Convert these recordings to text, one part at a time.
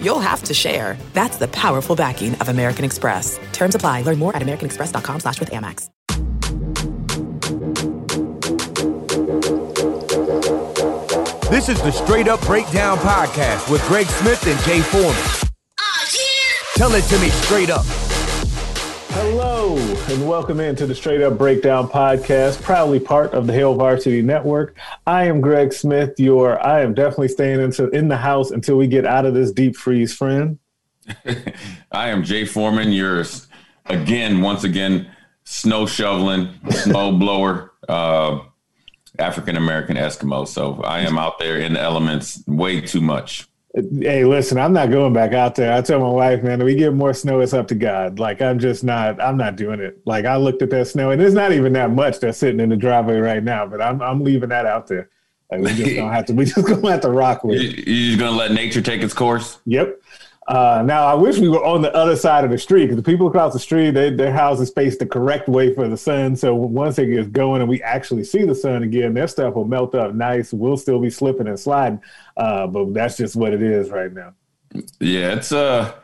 you'll have to share. That's the powerful backing of American Express. Terms apply. Learn more at americanexpress.com slash with Amex. This is the Straight Up Breakdown Podcast with Greg Smith and Jay Foreman. Oh, Tell it to me straight up. Hello, and welcome into the Straight Up Breakdown podcast, proudly part of the Hail Varsity Network. I am Greg Smith, your I am definitely staying into, in the house until we get out of this deep freeze friend. I am Jay Foreman, your again, once again, snow shoveling, snow blower, uh, African American Eskimo. So I am out there in the elements way too much. Hey, listen, I'm not going back out there. I tell my wife, man, if we get more snow, it's up to God. Like I'm just not, I'm not doing it. Like I looked at that snow, and there's not even that much that's sitting in the driveway right now. But I'm, I'm leaving that out there. Like we just don't have to. We just gonna have to rock with it. You just gonna let nature take its course? Yep. Uh, now I wish we were on the other side of the street because the people across the street, they, their houses face the correct way for the sun. So once it gets going and we actually see the sun again, their stuff will melt up nice. We'll still be slipping and sliding, uh, but that's just what it is right now. Yeah, it's uh,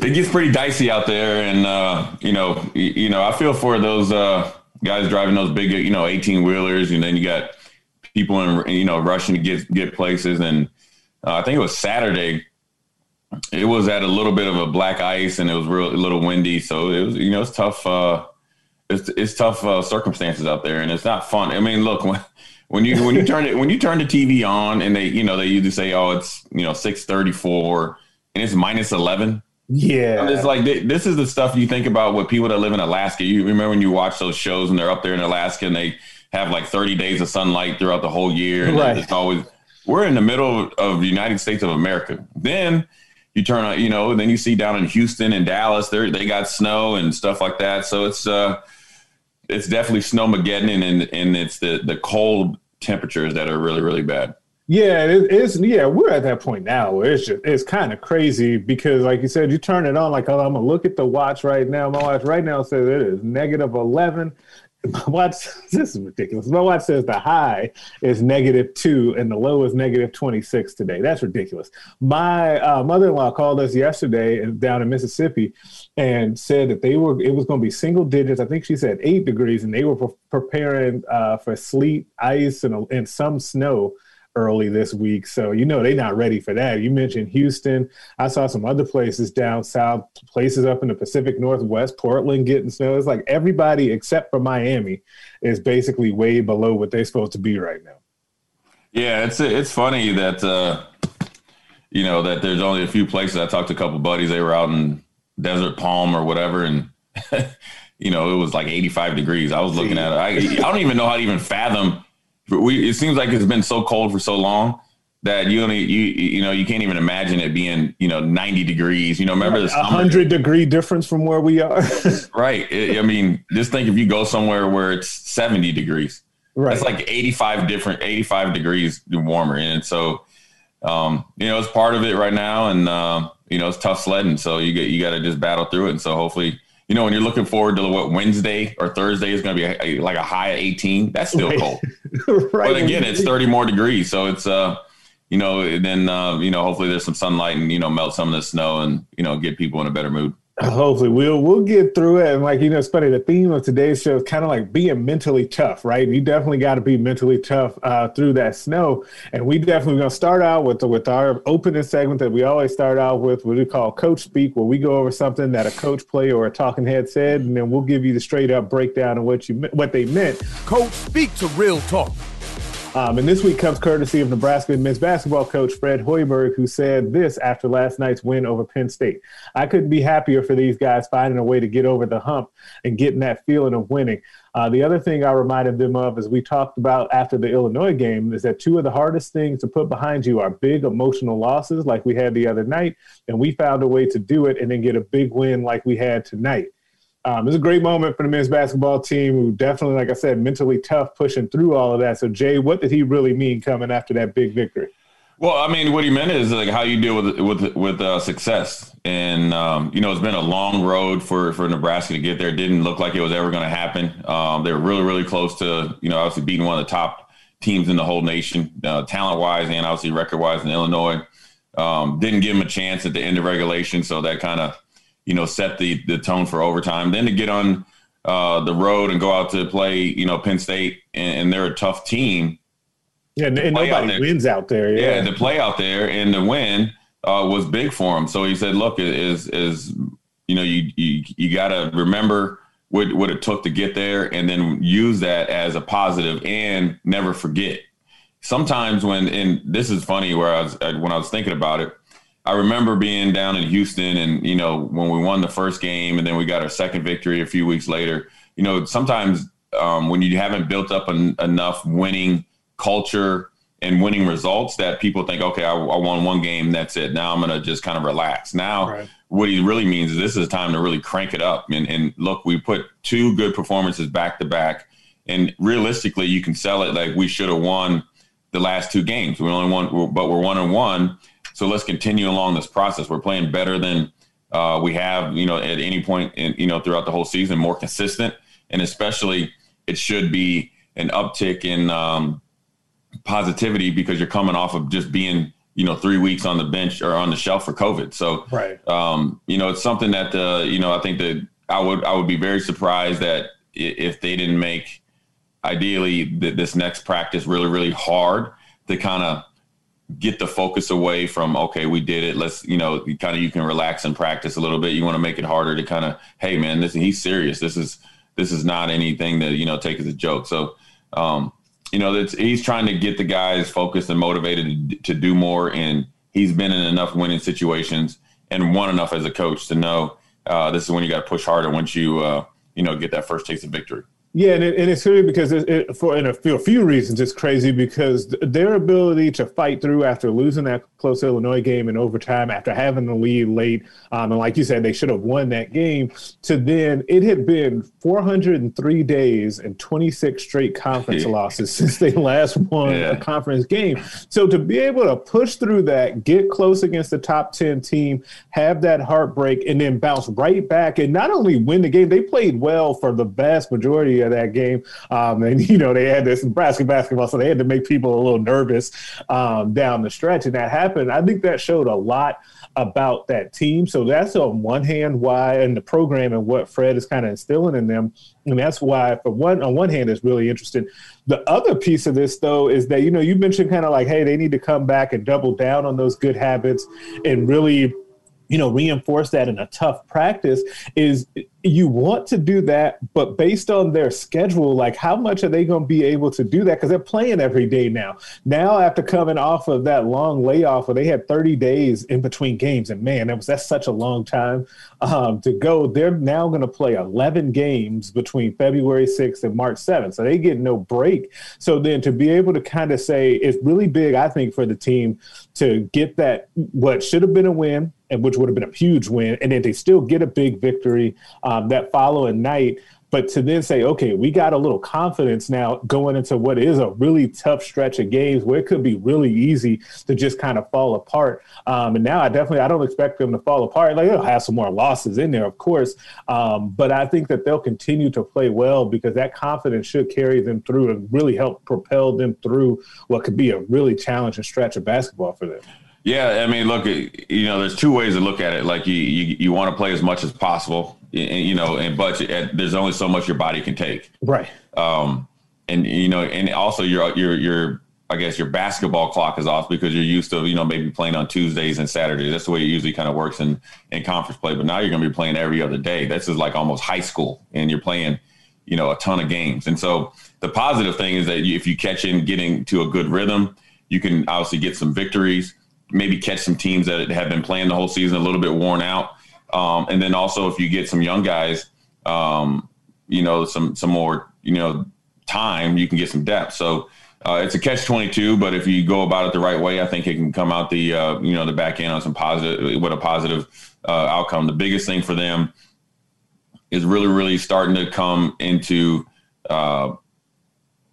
it gets pretty dicey out there, and uh, you know, you, you know, I feel for those uh guys driving those big, you know, eighteen wheelers, and then you got people in, you know, rushing to get get places, and uh, I think it was Saturday it was at a little bit of a black ice and it was real a little windy. So it was you know it's tough uh it's it's tough uh, circumstances out there and it's not fun. I mean look when when you when you turn it when you turn the tv on and they you know they usually say oh it's you know 634 and it's minus 11 yeah. It's like this is the stuff you think about with people that live in alaska. You remember when you watch those shows and they're up there in alaska and they have like 30 days of sunlight throughout the whole year and Right. it's always we're in the middle of the united states of america. Then you turn on, you know, and then you see down in Houston and Dallas, they they got snow and stuff like that. So it's uh, it's definitely snowmageddon, and and, it's the the cold temperatures that are really really bad. Yeah, it is. Yeah, we're at that point now where it's just it's kind of crazy because, like you said, you turn it on. Like, I'm gonna look at the watch right now. My watch right now says it is negative eleven. My watch, this is ridiculous. My watch says the high is negative two and the low is negative twenty six today. That's ridiculous. My uh, mother in law called us yesterday down in Mississippi and said that they were it was going to be single digits. I think she said eight degrees, and they were pre- preparing uh, for sleet, ice, and and some snow early this week. So, you know, they're not ready for that. You mentioned Houston. I saw some other places down south, places up in the Pacific Northwest, Portland getting snow. It's like everybody except for Miami is basically way below what they're supposed to be right now. Yeah, it's it's funny that uh, you know that there's only a few places. I talked to a couple buddies. They were out in Desert Palm or whatever, and you know it was like 85 degrees. I was looking at it. I, I don't even know how to even fathom. We it seems like it's been so cold for so long that you only you you know you can't even imagine it being you know 90 degrees. You know, remember the summer- hundred degree difference from where we are. right? I I mean, just think if you go somewhere where it's 70 degrees. right. It's like 85 different, 85 degrees warmer. And so, um, you know, it's part of it right now. And, um, you know, it's tough sledding. So you get, you got to just battle through it. And so hopefully, you know, when you're looking forward to what Wednesday or Thursday is going to be a, a- like a high of 18, that's still Right. cold. right. But again, it's 30 more degrees. So it's, uh, you know, then, uh, you know, hopefully there's some sunlight and, you know, melt some of the snow and, you know, get people in a better mood. Hopefully we'll we'll get through it. And like you know, it's funny. The theme of today's show is kind of like being mentally tough, right? You definitely got to be mentally tough uh, through that snow. And we definitely gonna start out with with our opening segment that we always start out with, what we call Coach Speak, where we go over something that a coach player or a talking head said, and then we'll give you the straight up breakdown of what you what they meant. Coach, speak to real talk. Um, and this week comes courtesy of Nebraska men's basketball coach Fred Hoiberg, who said this after last night's win over Penn State. I couldn't be happier for these guys finding a way to get over the hump and getting that feeling of winning. Uh, the other thing I reminded them of, as we talked about after the Illinois game, is that two of the hardest things to put behind you are big emotional losses, like we had the other night, and we found a way to do it and then get a big win like we had tonight. Um, was a great moment for the men's basketball team, who definitely, like I said, mentally tough, pushing through all of that. So, Jay, what did he really mean coming after that big victory? Well, I mean, what he meant is like how you deal with with with uh, success, and um, you know, it's been a long road for for Nebraska to get there. It didn't look like it was ever going to happen. Um, they were really, really close to you know, obviously beating one of the top teams in the whole nation, uh, talent wise, and obviously record wise in Illinois. Um, didn't give them a chance at the end of regulation, so that kind of you know set the the tone for overtime. Then to get on uh, the road and go out to play, you know, Penn State, and, and they're a tough team yeah, and nobody out wins out there. Yeah. yeah, the play out there and the win uh, was big for him. So he said, "Look, is is you know you you you got to remember." What, what it took to get there and then use that as a positive and never forget sometimes when and this is funny where I was when I was thinking about it I remember being down in Houston and you know when we won the first game and then we got our second victory a few weeks later you know sometimes um, when you haven't built up an, enough winning culture and winning results that people think, okay, I, I won one game, that's it. Now I'm going to just kind of relax. Now, right. what he really means is this is a time to really crank it up. And, and look, we put two good performances back to back, and realistically, you can sell it like we should have won the last two games. We only won, but we're one and one. So let's continue along this process. We're playing better than uh, we have, you know, at any point, in, you know, throughout the whole season, more consistent, and especially it should be an uptick in. Um, positivity because you're coming off of just being you know three weeks on the bench or on the shelf for COVID. So right, um, you know it's something that uh, you know I think that I would I would be very surprised that if they didn't make ideally this next practice really really hard to kind of get the focus away from okay we did it let's you know kind of you can relax and practice a little bit you want to make it harder to kind of hey man this he's serious this is this is not anything that you know take as a joke so um, you know, that's he's trying to get the guys focused and motivated to, to do more. And he's been in enough winning situations and won enough as a coach to know uh, this is when you got to push harder once you uh, you know get that first taste of victory. Yeah, and, it, and it's crazy because it, it, for in a few, a few, reasons it's crazy because their ability to fight through after losing that close Illinois game in overtime, after having the lead late, um, and like you said, they should have won that game. To then it had been 403 days and 26 straight conference losses since they last won yeah. a conference game. So to be able to push through that, get close against the top 10 team, have that heartbreak, and then bounce right back and not only win the game, they played well for the vast majority of that game. Um, and, you know, they had this Nebraska basketball, so they had to make people a little nervous um, down the stretch. And that happened. I think that showed a lot about that team. So that's on one hand why and the program and what Fred is kind of instilling in them. And that's why, for one, on one hand, it's really interesting. The other piece of this, though, is that, you know, you mentioned kind of like, hey, they need to come back and double down on those good habits and really – you know reinforce that in a tough practice is you want to do that but based on their schedule like how much are they going to be able to do that? Because they're playing every day now. Now after coming off of that long layoff where they had 30 days in between games and man that was that's such a long time um, to go they're now going to play 11 games between february 6th and march 7th so they get no break. So then to be able to kind of say it's really big i think for the team to get that what should have been a win and which would have been a huge win, and then they still get a big victory um, that following night. But to then say, okay, we got a little confidence now going into what is a really tough stretch of games where it could be really easy to just kind of fall apart. Um, and now I definitely I don't expect them to fall apart. Like they'll have some more losses in there, of course, um, but I think that they'll continue to play well because that confidence should carry them through and really help propel them through what could be a really challenging stretch of basketball for them. Yeah, I mean, look, you know, there's two ways to look at it. Like you, you, you want to play as much as possible, you know, and but there's only so much your body can take. Right. Um, and you know, and also your your your I guess your basketball clock is off because you're used to you know maybe playing on Tuesdays and Saturdays. That's the way it usually kind of works in in conference play. But now you're going to be playing every other day. This is like almost high school, and you're playing you know a ton of games. And so the positive thing is that if you catch in getting to a good rhythm, you can obviously get some victories maybe catch some teams that have been playing the whole season a little bit worn out. Um, and then also if you get some young guys, um, you know, some some more, you know, time, you can get some depth. So uh, it's a catch twenty two, but if you go about it the right way, I think it can come out the uh, you know the back end on some positive with a positive uh, outcome. The biggest thing for them is really, really starting to come into, uh,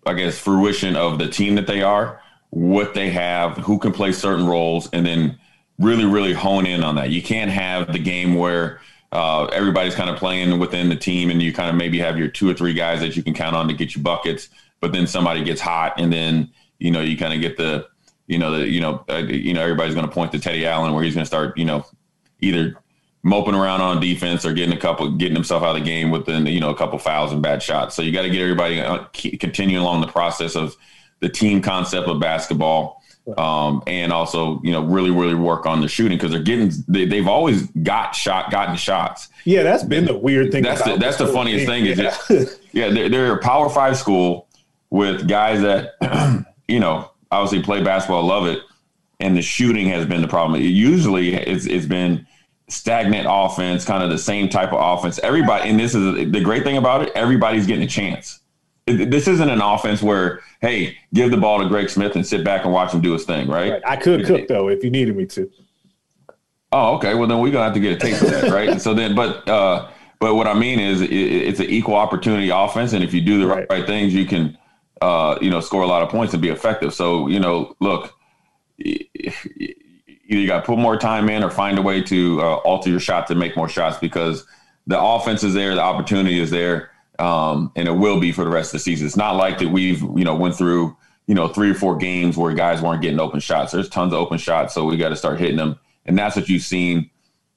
I guess, fruition of the team that they are, what they have, who can play certain roles, and then really, really hone in on that. You can't have the game where uh, everybody's kind of playing within the team and you kind of maybe have your two or three guys that you can count on to get you buckets, but then somebody gets hot and then, you know, you kind of get the, you know, the, you know, uh, you know, everybody's going to point to Teddy Allen where he's going to start, you know, either moping around on defense or getting a couple, getting himself out of the game within, you know, a couple fouls and bad shots. So you got to get everybody uh, continue along the process of the team concept of basketball. Um, and also, you know, really, really work on the shooting because they're getting, they, have always got shot, gotten shots. Yeah, that's been the weird thing. That's the, that's the funniest thing is, yeah, yeah they're, they're a Power Five school with guys that, you know, obviously play basketball, love it, and the shooting has been the problem. It Usually, it's it's been stagnant offense, kind of the same type of offense. Everybody, and this is the great thing about it. Everybody's getting a chance. This isn't an offense where, hey, give the ball to Greg Smith and sit back and watch him do his thing, right? right. I could cook though if you needed me to. Oh, okay. Well, then we're gonna have to get a taste of that, right? and so then, but uh, but what I mean is, it, it's an equal opportunity offense, and if you do the right, right things, you can, uh, you know, score a lot of points and be effective. So you know, look, you got to put more time in or find a way to uh, alter your shot to make more shots because the offense is there, the opportunity is there, um, and it will be for the rest of the season. It's not like that we've you know went through you know three or four games where guys weren't getting open shots. There's tons of open shots, so we got to start hitting them, and that's what you've seen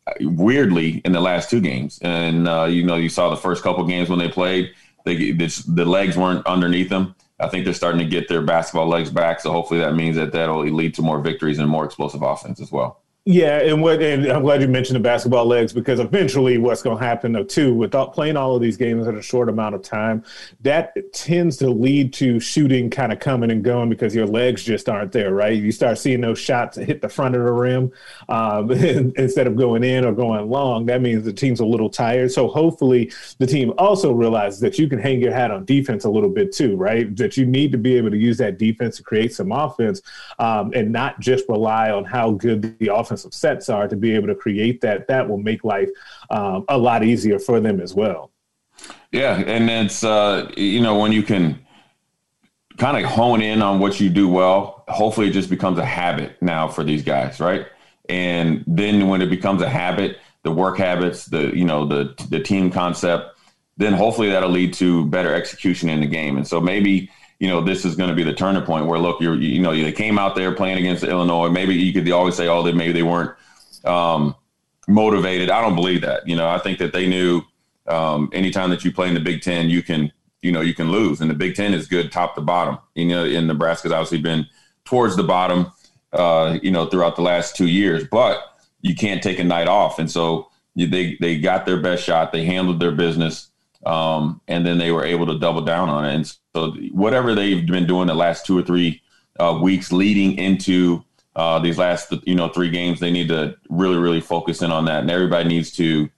uh, weirdly in the last two games. And uh, you know you saw the first couple games when they played, they this, the legs weren't underneath them. I think they're starting to get their basketball legs back. So hopefully that means that that'll lead to more victories and more explosive offense as well. Yeah, and what and I'm glad you mentioned the basketball legs because eventually what's going to happen though too with playing all of these games in a short amount of time, that tends to lead to shooting kind of coming and going because your legs just aren't there, right? You start seeing those shots hit the front of the rim um, instead of going in or going long. That means the team's a little tired. So hopefully the team also realizes that you can hang your hat on defense a little bit too, right? That you need to be able to use that defense to create some offense um, and not just rely on how good the offense offensive sets are to be able to create that, that will make life um, a lot easier for them as well. Yeah, and it's uh, you know when you can kind of hone in on what you do well, hopefully it just becomes a habit now for these guys, right? And then when it becomes a habit, the work habits, the you know the the team concept, then hopefully that'll lead to better execution in the game. And so maybe you know, this is going to be the turning point where look, you're, you know, they came out there playing against Illinois. Maybe you could always say, oh, they maybe they weren't um, motivated. I don't believe that. You know, I think that they knew um, anytime that you play in the Big Ten, you can, you know, you can lose. And the Big Ten is good top to bottom. You know, in Nebraska's obviously been towards the bottom, uh, you know, throughout the last two years, but you can't take a night off. And so they they got their best shot. They handled their business. Um, and then they were able to double down on it. And so whatever they've been doing the last two or three uh, weeks leading into uh, these last you know three games, they need to really really focus in on that, and everybody needs to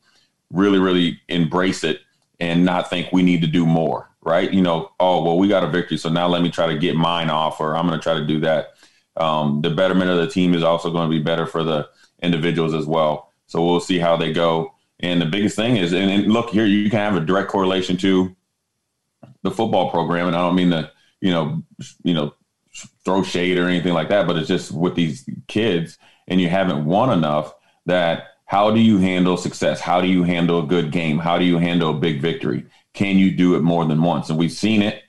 really really embrace it and not think we need to do more. Right? You know, oh well, we got a victory, so now let me try to get mine off, or I'm going to try to do that. Um, the betterment of the team is also going to be better for the individuals as well. So we'll see how they go. And the biggest thing is, and, and look here, you can have a direct correlation to the football program, and I don't mean to, you know, you know, throw shade or anything like that, but it's just with these kids, and you haven't won enough. That how do you handle success? How do you handle a good game? How do you handle a big victory? Can you do it more than once? And we've seen it,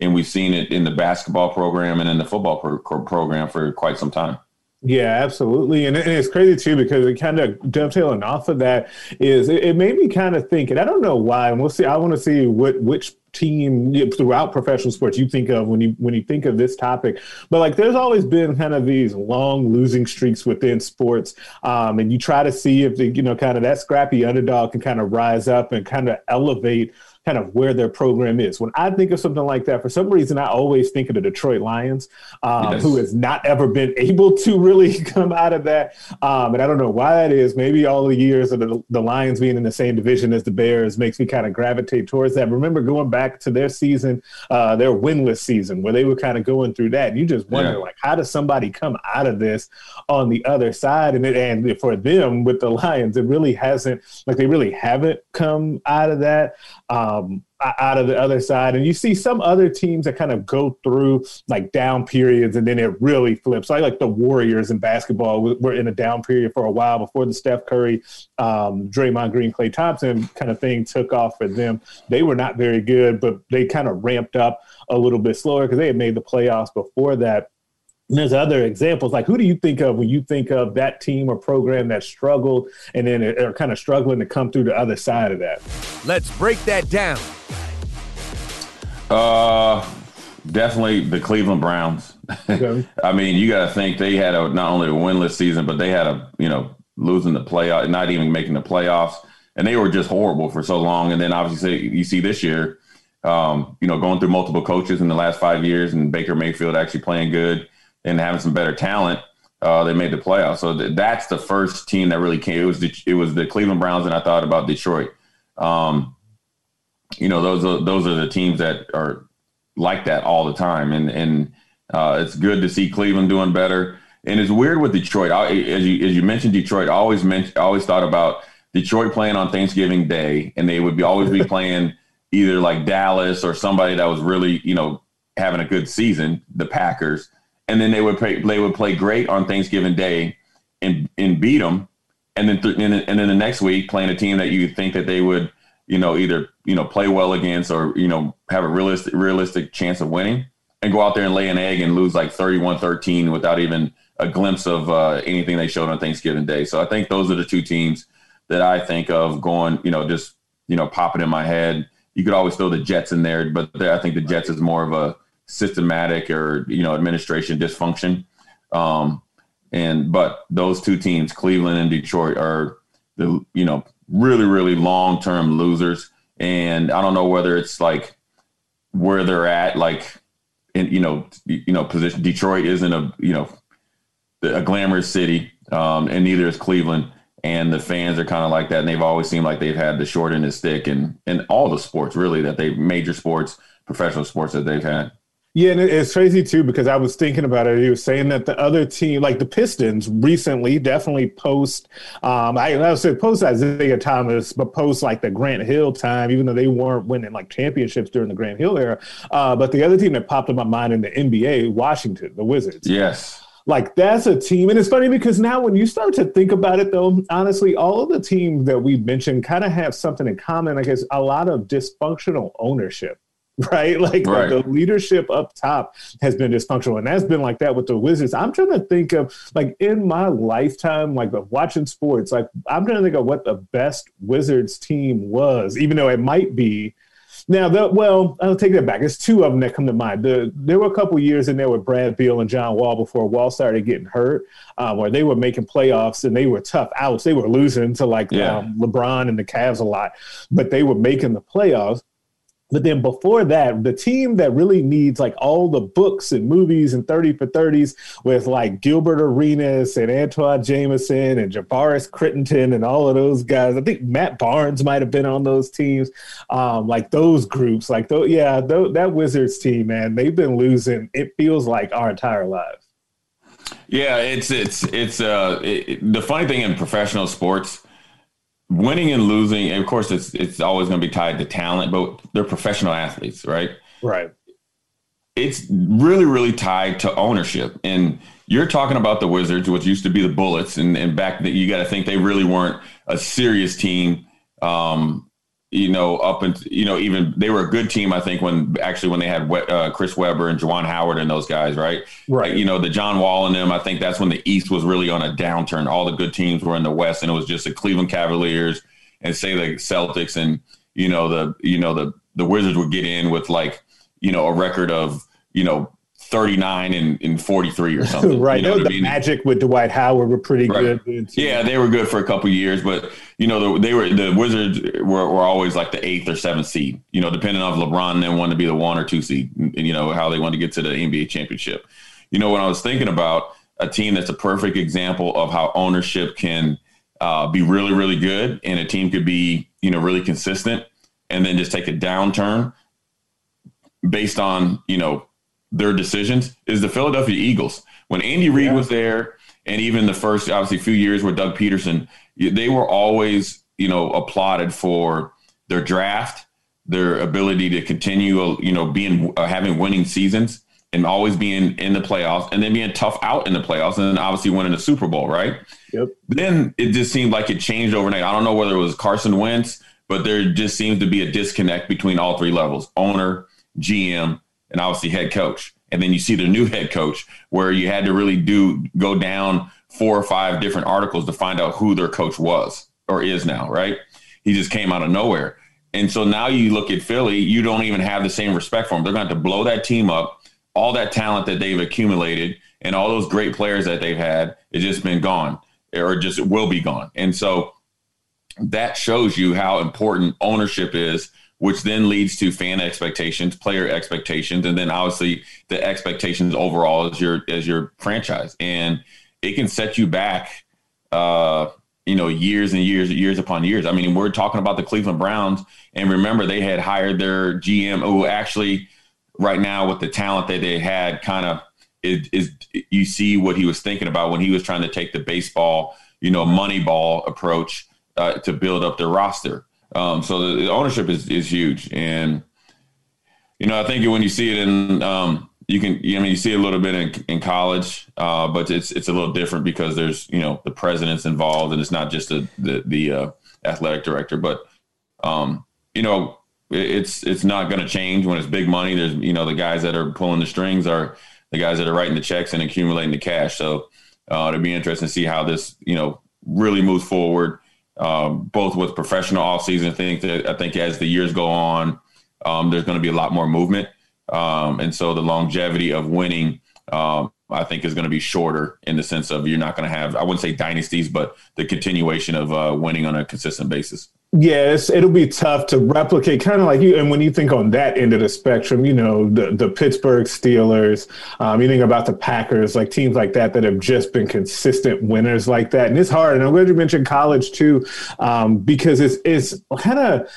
and we've seen it in the basketball program and in the football pro- program for quite some time. Yeah, absolutely. And, it's crazy too because it kind of dovetailing off of that is it, it made me kind of think, and I don't know why, and we'll see. I want to see what which team throughout professional sports you think of when you when you think of this topic. But like there's always been kind of these long losing streaks within sports um, and you try to see if the you know kind of that scrappy underdog can kind of rise up and kind of elevate kind of where their program is. When I think of something like that, for some reason, I always think of the Detroit Lions, um, yes. who has not ever been able to really come out of that. Um, and I don't know why that is. Maybe all the years of the, the Lions being in the same division as the Bears makes me kind of gravitate towards that. Remember going back to their season, uh, their winless season, where they were kind of going through that. And you just wonder, yeah. like, how does somebody come out of this on the other side? And it, and for them with the Lions, it really hasn't, like, they really haven't come out of that. Um, out of the other side. And you see some other teams that kind of go through like down periods and then it really flips. Like, like the Warriors in basketball were in a down period for a while before the Steph Curry, um, Draymond Green, Klay Thompson kind of thing took off for them. They were not very good, but they kind of ramped up a little bit slower because they had made the playoffs before that. And there's other examples. Like, who do you think of when you think of that team or program that struggled and then are kind of struggling to come through the other side of that? Let's break that down. Uh, definitely the Cleveland Browns. Okay. I mean, you got to think they had a not only a winless season, but they had a you know losing the playoff, not even making the playoffs, and they were just horrible for so long. And then obviously you see this year, um, you know, going through multiple coaches in the last five years, and Baker Mayfield actually playing good and having some better talent. Uh, they made the playoffs, so th- that's the first team that really came. It was the it was the Cleveland Browns, and I thought about Detroit. Um, you know, those are those are the teams that are like that all the time, and and uh, it's good to see Cleveland doing better. And it's weird with Detroit. I, as you as you mentioned Detroit, I always mentioned, I always thought about Detroit playing on Thanksgiving Day, and they would be always be playing either like Dallas or somebody that was really you know having a good season, the Packers, and then they would play they would play great on Thanksgiving Day and and beat them, and then th- and, then, and then the next week playing a team that you think that they would you know, either, you know, play well against or, you know, have a realistic realistic chance of winning and go out there and lay an egg and lose like 31-13 without even a glimpse of uh, anything they showed on Thanksgiving Day. So I think those are the two teams that I think of going, you know, just, you know, popping in my head. You could always throw the Jets in there, but I think the Jets is more of a systematic or, you know, administration dysfunction. Um, and, but those two teams, Cleveland and Detroit are the, you know, really, really long term losers. And I don't know whether it's like where they're at, like in you know, you know, position. Detroit isn't a you know a glamorous city, um, and neither is Cleveland. And the fans are kind of like that, and they've always seemed like they've had the short end of the stick, and in all the sports really that they major sports, professional sports that they've had. Yeah, and it's crazy too because I was thinking about it. He was saying that the other team, like the Pistons, recently definitely post. Um, I, I said post Isiah Thomas, but post like the Grant Hill time, even though they weren't winning like championships during the Grant Hill era. Uh, but the other team that popped in my mind in the NBA, Washington, the Wizards. Yes. Like that's a team, and it's funny because now when you start to think about it, though, honestly, all of the teams that we mentioned kind of have something in common. I guess a lot of dysfunctional ownership right? Like right. The, the, leadership up top has been dysfunctional, and that's been like that with the Wizards. I'm trying to think of like in my lifetime, like watching sports, like I'm trying to think of what the best Wizards team was, even though it might be. Now, the, well, I'll take that back. It's two of them that come to mind. The, there were a couple years in there with Brad Beal and John Wall before Wall started getting hurt, um, where they were making playoffs and they were tough outs. They were losing to like yeah. um, LeBron and the Cavs a lot, but they were making the playoffs. But then before that, the team that really needs like all the books and movies and 30 for 30s with like Gilbert Arenas and Antawn Jamison and Javaris Crittenton and all of those guys. I think Matt Barnes might have been on those teams. Um, like those groups, like though, yeah, th- that Wizards team, man, they've been losing. It feels like our entire lives. Yeah, it's it's it's uh it, the funny thing in professional sports winning and losing, and of course, it's it's always going to be tied to talent, but they're professional athletes, right? Right. It's really, really tied to ownership. And you're talking about the Wizards, which used to be the Bullets, and, and back that you got to think they really weren't a serious team um, you know, up and you know, even they were a good team. I think when actually when they had uh, Chris Webber and Juwan Howard and those guys, right? Right. you know, the John Wall and them. I think that's when the East was really on a downturn. All the good teams were in the West, and it was just the Cleveland Cavaliers and say the Celtics and you know the you know the the Wizards would get in with like you know a record of you know 39 and, and 43 or something. right. You know the mean? Magic with Dwight Howard were pretty right. good. Yeah, they were good for a couple years, but you know the, they were the Wizards were, were always like the eighth or seventh seed. You know, depending on if LeBron then wanted to be the one or two seed, and you know how they wanted to get to the NBA championship. You know, when I was thinking about a team that's a perfect example of how ownership can uh, be really, really good, and a team could be you know really consistent, and then just take a downturn based on you know their decisions is the Philadelphia Eagles. When Andy Reid yeah. was there, and even the first obviously few years with Doug Pederson, they were always you know applauded for their draft, their ability to continue you know being uh, having winning seasons and always being in the playoffs and then being tough out in the playoffs and then obviously winning the Super Bowl, right? Yep. Then it just seemed like it changed overnight. I don't know whether it was Carson Wentz, but there just seems to be a disconnect between all three levels owner, GM, and obviously head coach. And then you see the new head coach where you had to really do go down four or five different articles to find out who their coach was or is now, right? He just came out of nowhere. And so now you look at Philly, you don't even have the same respect for them. They're going to blow that team up. All that talent that they've accumulated and all those great players that they've had, it's just been gone or just will be gone. And so that shows you how important ownership is which then leads to fan expectations, player expectations, and then obviously the expectations overall as your as your franchise. And it can set you back uh, you know, years and years years upon years. I mean, we're talking about the Cleveland Browns, and remember they had hired their GM who actually right now with the talent that they had kind of is, is you see what he was thinking about when he was trying to take the baseball, you know, money ball approach uh, to build up their roster. Um, so the, ownership is, is huge. And, you know, I think when you see it in, um, you can, I mean, you see a little bit in, in college, uh, but it's, it's a little different because there's, you know, the president's involved and it's not just the, the, the uh, athletic director, but, um, you know, it's, it's not going to change when it's big money. There's, you know, the guys that are pulling the strings are the guys that are writing the checks and accumulating the cash. So, uh, it'd be interesting to see how this, you know, really moves forward um, both with professional off season. I think that I think as the years go on, um, there's going to be a lot more movement, um, and so the longevity of winning, um, I think, is going to be shorter in the sense of you're not going to have I wouldn't say dynasties, but the continuation of uh, winning on a consistent basis. Yes, it'll be tough to replicate, kind of like you. And when you think on that end of the spectrum, you know, the, the Pittsburgh Steelers, um, you think about the Packers, like teams like that that have just been consistent winners like that. And it's hard. And I'm glad you mentioned college too, um, because it's, it's kind of,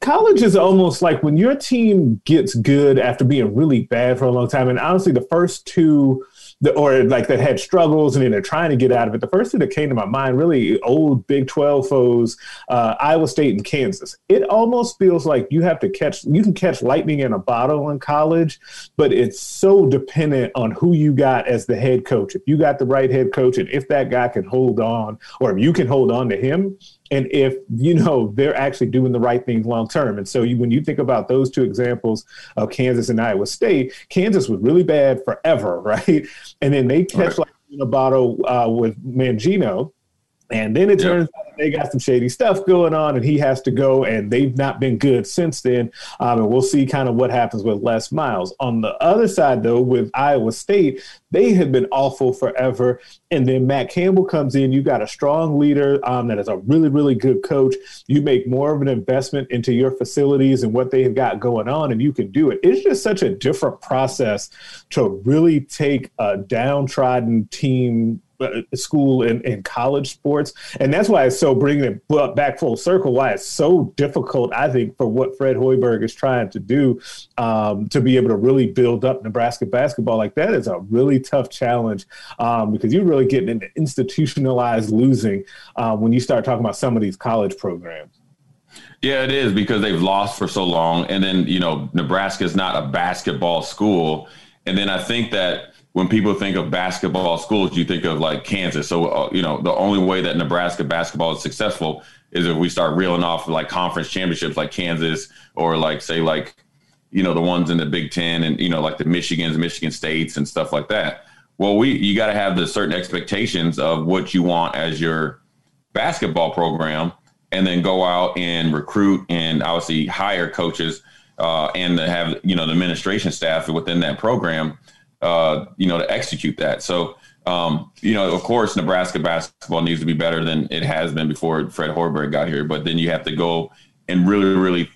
college is almost like when your team gets good after being really bad for a long time. And honestly, the first two the, or like that had struggles and then they're trying to get out of it. The first thing that came to my mind, really old Big 12 foes, uh, Iowa State and Kansas. It almost feels like you have to catch, you can catch lightning in a bottle in college, but it's so dependent on who you got as the head coach. If you got the right head coach and if that guy can hold on, or if you can hold on to him, and if you know they're actually doing the right things long term. And so you, when you think about those two examples of Kansas and Iowa State, Kansas was really bad forever, right? And then they catch right. like in a bottle uh, with Mangino and then it turns out they got some shady stuff going on, and he has to go, and they've not been good since then. Um, and we'll see kind of what happens with Les Miles. On the other side, though, with Iowa State, they have been awful forever. And then Matt Campbell comes in. You got a strong leader um, that is a really, really good coach. You make more of an investment into your facilities and what they have got going on, and you can do it. It's just such a different process to really take a downtrodden team school and, and college sports. And that's why it's so bringing it back full circle, why it's so difficult, I think, for what Fred Hoiberg is trying to do um, to be able to really build up Nebraska basketball. Like that is a really tough challenge um, because you're really getting into institutionalized losing uh, when you start talking about some of these college programs. Yeah, it is because they've lost for so long. And then, you know, Nebraska is not a basketball school. And then I think that when people think of basketball schools, you think of like Kansas. So, uh, you know, the only way that Nebraska basketball is successful is if we start reeling off like conference championships like Kansas or like, say, like, you know, the ones in the Big Ten and, you know, like the Michigans, Michigan States and stuff like that. Well, we, you got to have the certain expectations of what you want as your basketball program and then go out and recruit and obviously hire coaches uh, and have, you know, the administration staff within that program uh, you know, to execute that. So, um, you know, of course, Nebraska basketball needs to be better than it has been before Fred Hoiberg got here. But then you have to go and really, really,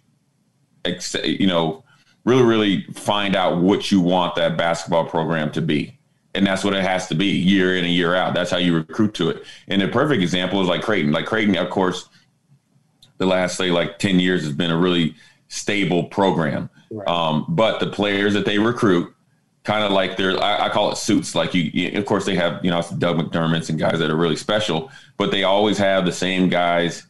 you know, really, really find out what you want that basketball program to be. And that's what it has to be year in and year out. That's how you recruit to it. And a perfect example is like Creighton. Like Creighton, of course, the last say like 10 years has been a really stable program. Right. Um, but the players that they recruit kind of like they're I, I, call it suits. Like you, you, of course, they have you know Doug McDermott's and guys that are really special, but they always have the same guys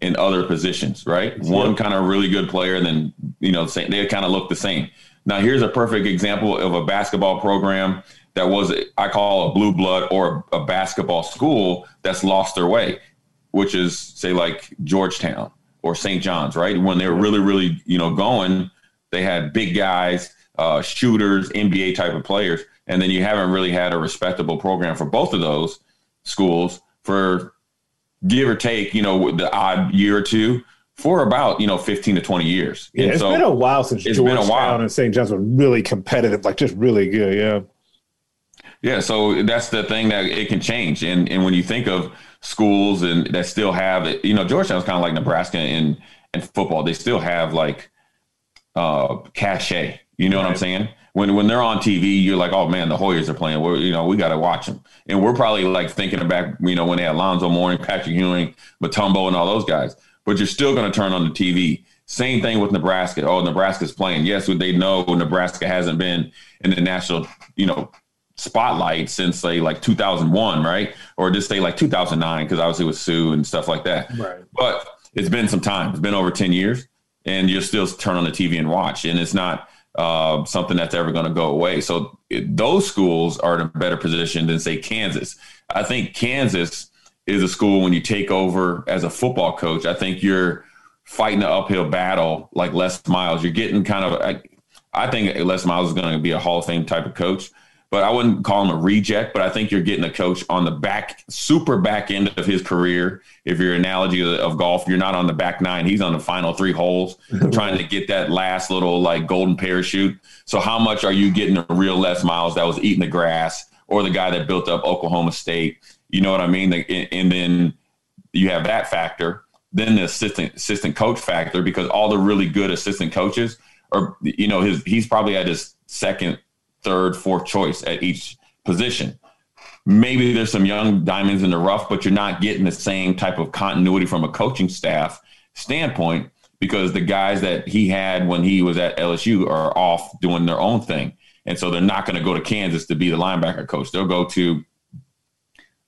in other positions, right? Yep. One kind of really good player, and then you know they kind of look the same. Now here's a perfect example of a basketball program that was I call a blue blood or a basketball school that's lost their way, which is say like Georgetown or St. John's, right? When they were really, really, you know, going, they had big guys uh, shooters, NBA type of players, and then you haven't really had a respectable program for both of those schools for give or take, you know, the odd year or two for about you know 15 to 20 years. Yeah, and it's so been a while since it's Georgetown been a while. and St. John's were really competitive, like just really good. Yeah. Yeah, so that's the thing that it can change, and and when you think of schools and that still have it, you know, Georgetown's kind of like Nebraska in in football. They still have like uh cachet you know right. what I'm saying? When when they're on TV, you're like, oh man, the Hoyas are playing. We're you know we got to watch them, and we're probably like thinking about you know when they had Alonzo Mourning, Patrick Ewing, Mutombo, and all those guys. But you're still going to turn on the TV. Same thing with Nebraska. Oh, Nebraska's playing. Yes, they know Nebraska hasn't been in the national you know spotlight since say like 2001, right? Or just say like 2009 because obviously with Suh and stuff like that. Right. But it's been some time. It's been over 10 years, and you'll still turn on the TV and watch, and it's not uh, something that's ever going to go away. So it, those schools are in a better position than say Kansas. I think Kansas is a school when you take over as a football coach. I think you're fighting an uphill battle like Les Miles. You're getting kind of. I, I think Les Miles is going to be a Hall of Fame type of coach but I wouldn't call him a reject. But I think you're getting a coach on the back, super back end of his career. If your analogy of, of golf, you're not on the back nine; he's on the final three holes, trying to get that last little like golden parachute. So, how much are you getting a real Les Miles that was eating the grass, or the guy that built up Oklahoma State? You know what I mean? And then you have that factor. Then the assistant assistant coach factor, because all the really good assistant coaches are, you know, his he's probably at his second third, fourth choice at each position. Maybe there's some young diamonds in the rough, but you're not getting the same type of continuity from a coaching staff standpoint because the guys that he had when he was at LSU are off doing their own thing. And so they're not going to go to Kansas to be the linebacker coach. They'll go to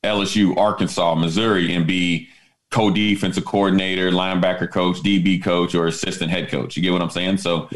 LSU, Arkansas, Missouri, and be co defensive coordinator, linebacker coach, DB coach, or assistant head coach. You get what I'm saying? So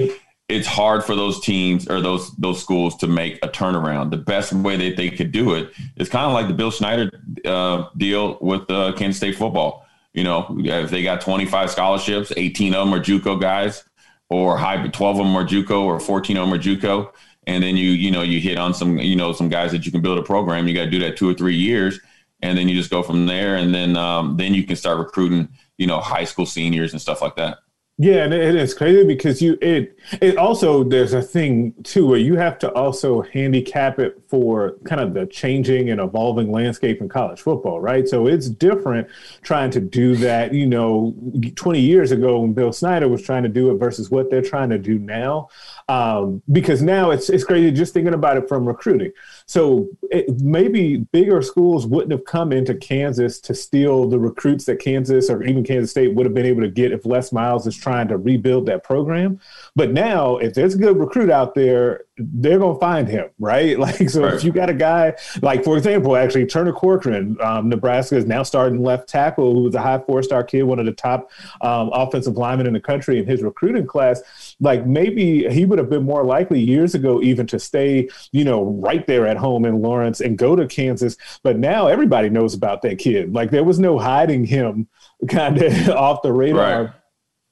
it's hard for those teams or those those schools to make a turnaround. The best way that they could do it is kind of like the Bill Snyder uh, deal with uh, Kansas State football. You know, if they got 25 scholarships, 18 of them are JUCO guys, or high 12 of them are JUCO, or 14 of them are JUCO, and then you you know you hit on some you know some guys that you can build a program. You got to do that two or three years, and then you just go from there, and then um, then you can start recruiting you know high school seniors and stuff like that. Yeah, and it is crazy because you it it also there's a thing too where you have to also handicap it for kind of the changing and evolving landscape in college football, right? So it's different trying to do that, you know, 20 years ago when Bill Snyder was trying to do it versus what they're trying to do now. Um, because now it's it's crazy just thinking about it from recruiting. So it, maybe bigger schools wouldn't have come into Kansas to steal the recruits that Kansas or even Kansas State would have been able to get if Les Miles is trying to rebuild that program. But now, if there's a good recruit out there, they're gonna find him, right? Like, so right. if you got a guy like, for example, actually Turner Corcoran, um, Nebraska is now starting left tackle, who was a high four-star kid, one of the top um, offensive linemen in the country in his recruiting class. Like, maybe he would have been more likely years ago even to stay, you know, right there at home in Lawrence and go to Kansas. But now everybody knows about that kid. Like, there was no hiding him kind of off the radar. Right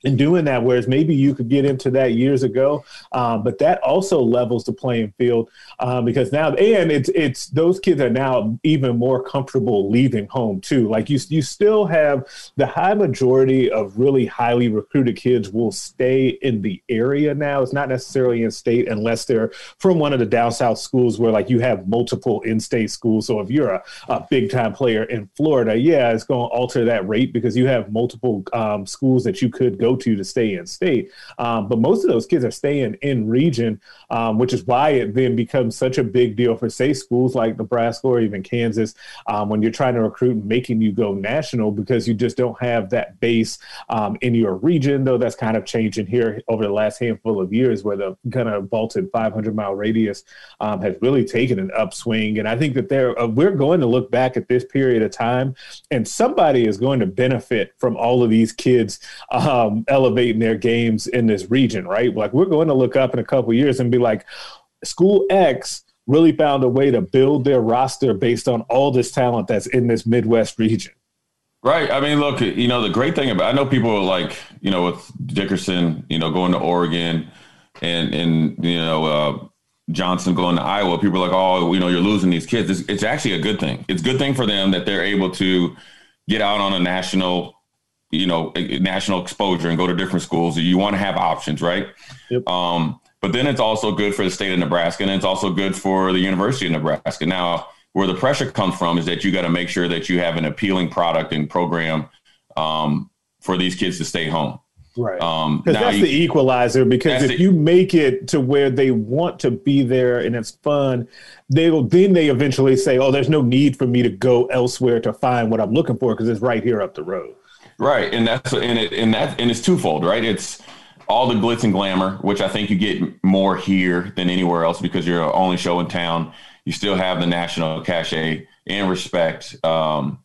and doing that. Whereas maybe you could get into that years ago, um, but that also levels the playing field um, because now and it's it's those kids are now even more comfortable leaving home too. Like you you still have the high majority of really highly recruited kids will stay in the area now. It's not necessarily in state unless they're from one of the down south schools where like you have multiple in-state schools. So if you're a, a big time player in Florida, yeah, it's going to alter that rate because you have multiple um, schools that you could go to to stay in state. Um, but most of those kids are staying in region, um, which is why it then becomes such a big deal for, say, schools like Nebraska or even Kansas um, when you're trying to recruit and making you go national because you just don't have that base um, in your region, though that's kind of changing here over the last handful of years where the kind of vaulted 500 mile radius um, has really taken an upswing. And I think that there, uh, we're going to look back at this period of time and somebody is going to benefit from all of these kids um, elevating their games in this region, right? Like we're going to look up in a couple years and be like, school X really found a way to build their roster based on all this talent that's in this Midwest region. Right. I mean, look, you know, the great thing about I know people are like, you know, with Dickerson, you know, going to Oregon and and you know, uh, Johnson going to Iowa, people are like, oh, you know, you're losing these kids. It's, it's actually a good thing. It's a good thing for them that they're able to get out on a national you know national exposure and go to different schools you want to have options right? Yep. um, but then it's also good for the state of nebraska and it's also good for the university of nebraska. Now where the pressure comes from is that you got to make sure that you have an appealing product and program um, for these kids to stay home. Right. Um, because that's you, the equalizer because if the, you make it to where they want to be there and it's fun they will then they eventually say oh there's no need for me to go elsewhere to find what i'm looking for because it's right here up the road Right, and that's and it and that and it's twofold, right? It's all the glitz and glamour, which I think you get more here than anywhere else because you're the only show in town. You still have the national cachet and respect. Um,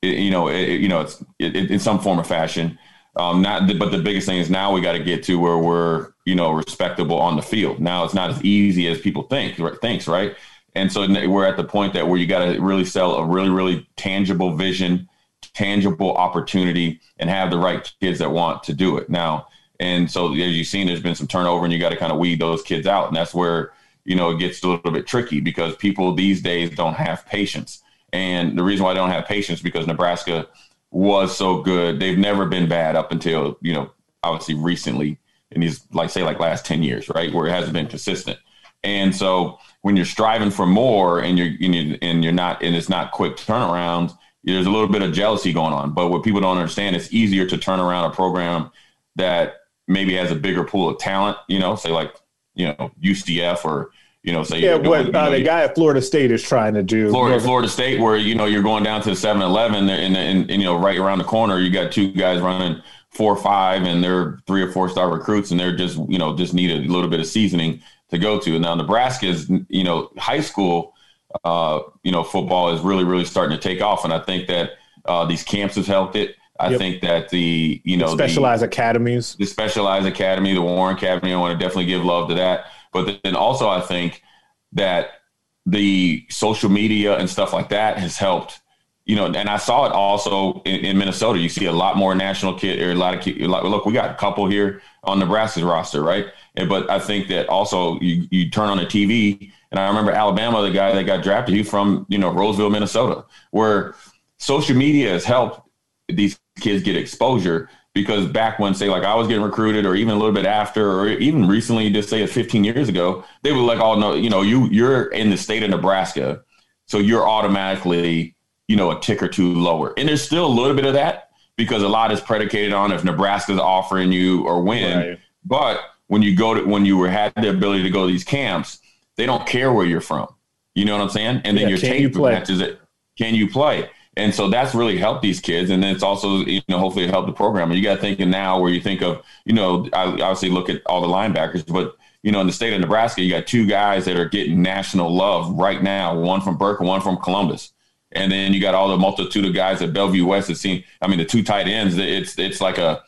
it, you know, it, you know, it's it, in some form or fashion. Um, not, the, but the biggest thing is now we got to get to where we're, you know, respectable on the field. Now it's not as easy as people think. Thinks right, and so we're at the point that where you got to really sell a really, really tangible vision tangible opportunity and have the right kids that want to do it now. And so as you've seen, there's been some turnover and you got to kind of weed those kids out. And that's where, you know, it gets a little bit tricky because people these days don't have patience. And the reason why I don't have patience because Nebraska was so good. They've never been bad up until, you know, obviously recently in these, like say like last 10 years, right. Where it hasn't been consistent. And so when you're striving for more and you're, and you're, and you're not, and it's not quick turnarounds, there's a little bit of jealousy going on. But what people don't understand, it's easier to turn around a program that maybe has a bigger pool of talent, you know, say like, you know, UCF or, you know, say yeah, what uh, the guy at Florida State is trying to do. Florida, Florida State, where you know you're going down to the 7-Eleven, and, and, and, you know right around the corner, you got two guys running four or five, and they're three or four star recruits, and they're just you know just need a little bit of seasoning to go to. Now Nebraska's you know high school uh, you know, football is really, really starting to take off. And I think that uh, these camps have helped it. I yep. think that the, you know, the specialized the, academies, the specialized academy, the Warren Academy, I want to definitely give love to that. But then also, I think that the social media and stuff like that has helped you know, and I saw it also in, in, Minnesota. You see a lot more national kid or a lot of kid. Look, we got a couple here on Nebraska's roster, right? And, but I think that also you you turn on the TV, and I remember Alabama, the guy that got drafted, he from you know Roseville, Minnesota, where social media has helped these kids get exposure. Because back when, say, like I was getting recruited, or even a little bit after, or even recently, just say 15 years ago, they were like, "Oh no, you know, you you're in the state of Nebraska, so you're automatically." you know, a tick or two lower. And there's still a little bit of that because a lot is predicated on if Nebraska's offering you or when. Right. But when you go to when you were had the ability to go to these camps, they don't care where you're from. You know what I'm saying? And then yeah, your tape you matches it. Can you play? And so that's really helped these kids. And then it's also, you know, hopefully help the program. And you got to think now where you think of, you know, I obviously look at all the linebackers, but you know, in the state of Nebraska, you got two guys that are getting national love right now, one from Burke and one from Columbus. And then you got all the multitude of guys at Bellevue West that seem, I mean, the two tight ends, it's, it's like a,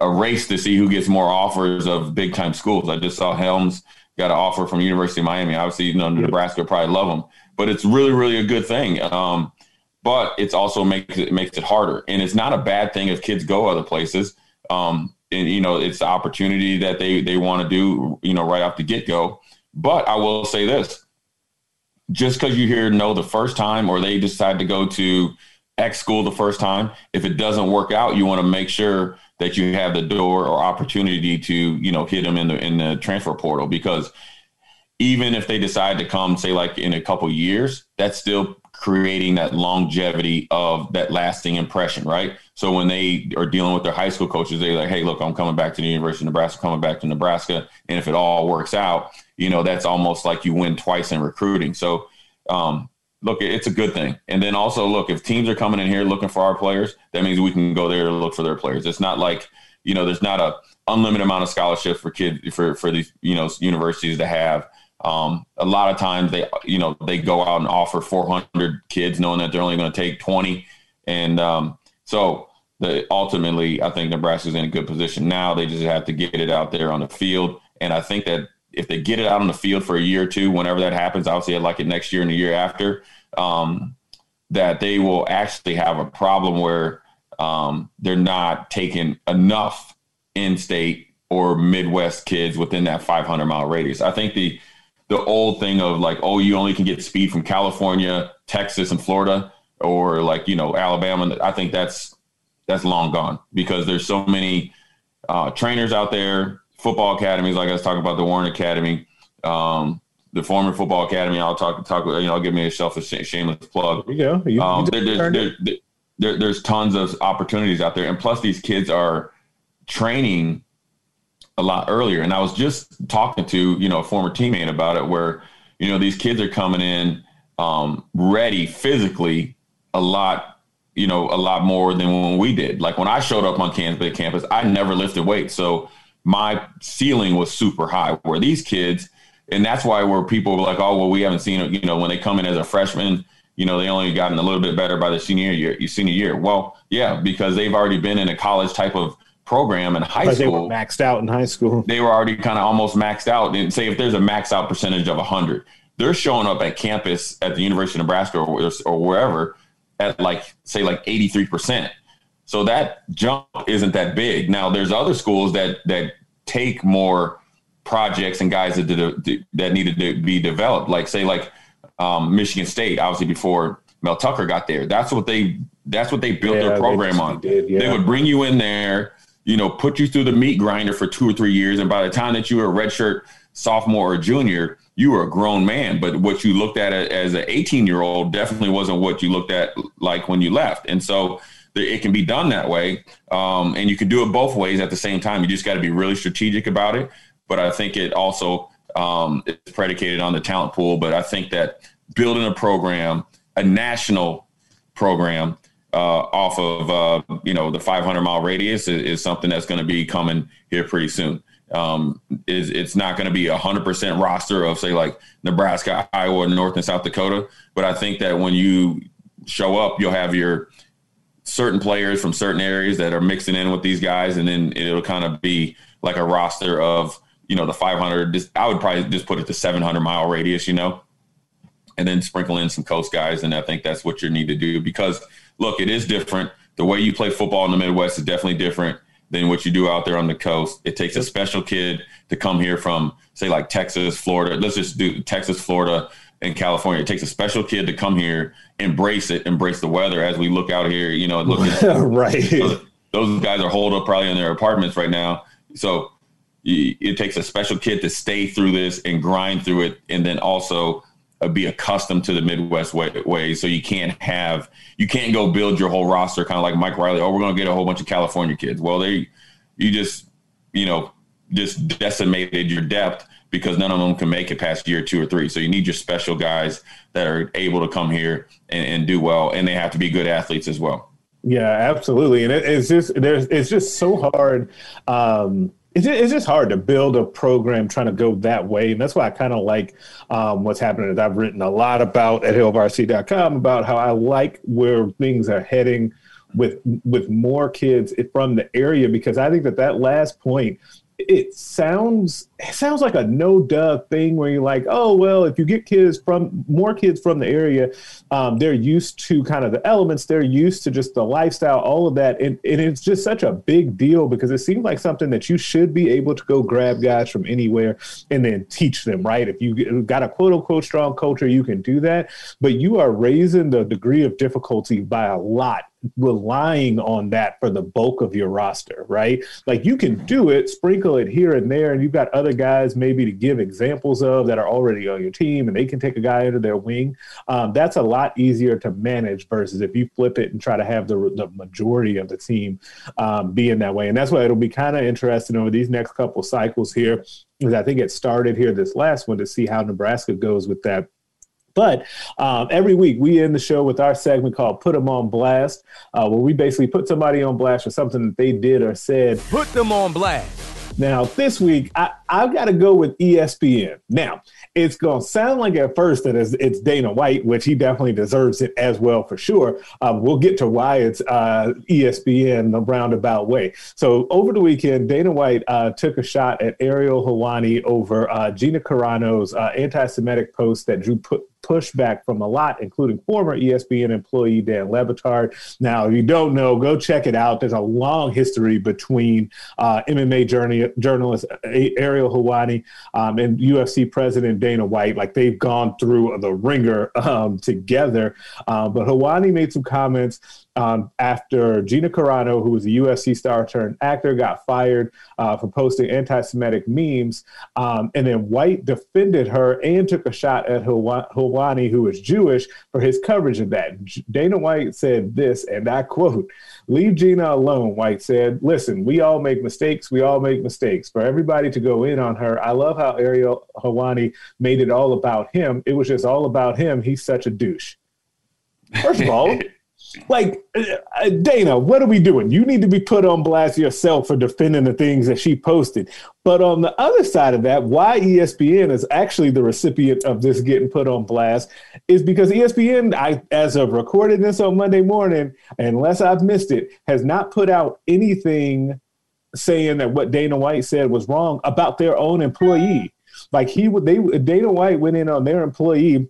a race to see who gets more offers of big time schools. I just saw Helms got an offer from University of Miami. Obviously, you know, Nebraska probably love him, but it's really, really a good thing. Um, but it's also makes it makes it harder, and it's not a bad thing if kids go other places. Um, and, you know, it's the opportunity that they they want to do, you know, right off the get go. But I will say this: just because you hear no the first time, or they decide to go to X school the first time, if it doesn't work out, you want to make sure that you have the door or opportunity to, you know, hit them in the in the transfer portal because even if they decide to come, say like in a couple years, that's still creating that longevity of that lasting impression, right? So when they are dealing with their high school coaches, they're like, "Hey, look, I'm coming back to the University of Nebraska, coming back to Nebraska," and if it all works out, you know, that's almost like you win twice in recruiting. So, um, look, it's a good thing. And then also, look, if teams are coming in here looking for our players, that means we can go there and look for their players. It's not like you know, there's not a unlimited amount of scholarships for kids for for these you know universities to have. Um, a lot of times they, you know, they go out and offer 400 kids, knowing that they're only going to take 20, and um, so the, ultimately, I think Nebraska's in a good position now. They just have to get it out there on the field, and I think that if they get it out on the field for a year or two, whenever that happens, obviously I'd like it next year and the year after, um, that they will actually have a problem where um, they're not taking enough in-state or Midwest kids within that 500 mile radius. I think the the old thing of like, oh, you only can get speed from California, Texas, and Florida, or like you know Alabama. I think that's that's long gone because there's so many uh, trainers out there, football academies. Like I was talking about the Warren Academy, um, the Foreman football academy. I'll talk talk. You know, I'll give me a selfish shameless plug. There you go. You, um, you there, there, there, there's tons of opportunities out there, and plus these kids are training a lot earlier. And I was just talking to, you know, a former teammate about it where, you know, these kids are coming in um, ready physically a lot, you know, a lot more than when we did. Like when I showed up on Kansas Bay campus, I never lifted weights. So my ceiling was super high where these kids, and that's why where people were like, oh, well, we haven't seen it, you know, when they come in as a freshman, you know, they only gotten a little bit better by the senior year, senior year. Well, yeah, because they've already been in a college type of program in high but school. They were maxed out in high school. They were already kind of almost maxed out. And say if there's a max out percentage of 100, they're showing up at campus at the University of Nebraska or, or wherever at like, say, like 83%. So that jump isn't that big. Now, there's other schools that that take more projects and guys that did, that needed to be developed. Like say like um, Michigan State, obviously before Mel Tucker got there. That's what they that's what they built yeah, their program on. Did, yeah. They would bring you in there, you know, put you through the meat grinder for two or three years. And by the time that you were a redshirt sophomore or junior, you were a grown man. But what you looked at as an 18 year old definitely wasn't what you looked at like when you left. And so it can be done that way. Um, and you can do it both ways at the same time. You just got to be really strategic about it. But I think it also um, is predicated on the talent pool. But I think that building a program, a national program, uh, off of uh, you know the 500 mile radius is, is something that's going to be coming here pretty soon. Um, is it's not going to be a hundred percent roster of say like Nebraska, Iowa, North and South Dakota, but I think that when you show up, you'll have your certain players from certain areas that are mixing in with these guys, and then it'll kind of be like a roster of you know the 500. Just, I would probably just put it to 700 mile radius, you know, and then sprinkle in some coast guys, and I think that's what you need to do because look, it is different. The way you play football in the Midwest is definitely different than what you do out there on the coast. It takes a special kid to come here from, say, like Texas, Florida. Let's just do Texas, Florida, and California. It takes a special kid to come here, embrace it, embrace the weather. As we look out here, you know, look at right. Those, those, guys are holed up probably in their apartments right now. So it takes a special kid to stay through this and grind through it, and then also uh, be accustomed to the Midwest way, way. So you can't have you can't go build your whole roster kind of like Mike Riley. Oh, we're going to get a whole bunch of California kids. Well, they you just you know just decimated your depth because none of them can make it past year two or three. So you need your special guys that are able to come here and, and do well, and they have to be good athletes as well. Yeah, absolutely. And it, it's just there's it's just so hard. Um, it's just, hard to build a program trying to go that way. And that's why I kind of like um, what's happening. I've written a lot about at hailvarsity.com about how I like where things are heading with with more kids from the area because I think that that last point it sounds it sounds like a no duh thing where you're like, oh well, if you get kids from more kids from the area, um, they're used to kind of the elements, they're used to just the lifestyle, all of that, and, and it's just such a big deal because it seems like something that you should be able to go grab guys from anywhere and then teach them, right? If you got a quote unquote strong culture, you can do that, but you are raising the degree of difficulty by a lot relying on that for the bulk of your roster, right? Like you can do it, sprinkle it here and there, and you've got other guys maybe to give examples of that are already on your team, and they can take a guy under their wing. Um, that's a lot easier to manage versus if you flip it and try to have the, the majority of the team um, in that way. And that's why it'll be kind of interesting over these next couple cycles here. Because I think it started here this last one to see how Nebraska goes with that but um, every week we end the show with our segment called "Put Them on Blast," uh, where we basically put somebody on blast for something that they did or said. Put them on blast. Now, this week, I, I've got to go with ESPN. Now, it's going to sound like at first that it's, it's, Dana White, which he definitely deserves it as well for sure. Um, we'll get to why it's uh, ESPN the roundabout way. So, over the weekend, Dana White uh, took a shot at Ariel Helwani over uh, Gina Carano's uh, anti Semitic post that drew put, pushback from a lot, including former ESPN employee Dan Le Batard. Now, if you don't know, go check it out. There's a long history between uh, MMA journey, journalist Ariel Helwani um, and UFC president Dana White. Like they've gone through the ringer um, together. Um, but Helwani made some comments um, after Gina Carano, who was a UFC star turned actor, got fired uh, for posting anti Semitic memes. Um, and then White defended her and took a shot at Helwani, who is Jewish, for his coverage of that. Dana White said this, and I quote, Leave Gina alone, White said. Listen, we all make mistakes. We all make mistakes. For everybody to go in on her, I love how Ariel Helwani made it all about him. It was just all about him. He's such a douche. First of all, like uh, Dana, what are we doing? You need to be put on blast yourself for defending the things that she posted. But on the other side of that, why ESPN is actually the recipient of this getting put on blast is because ESPN, I, as of recording this on Monday morning, unless I've missed it, has not put out anything saying that what Dana White said was wrong about their own employee. Like he would, they Dana White went in on their employee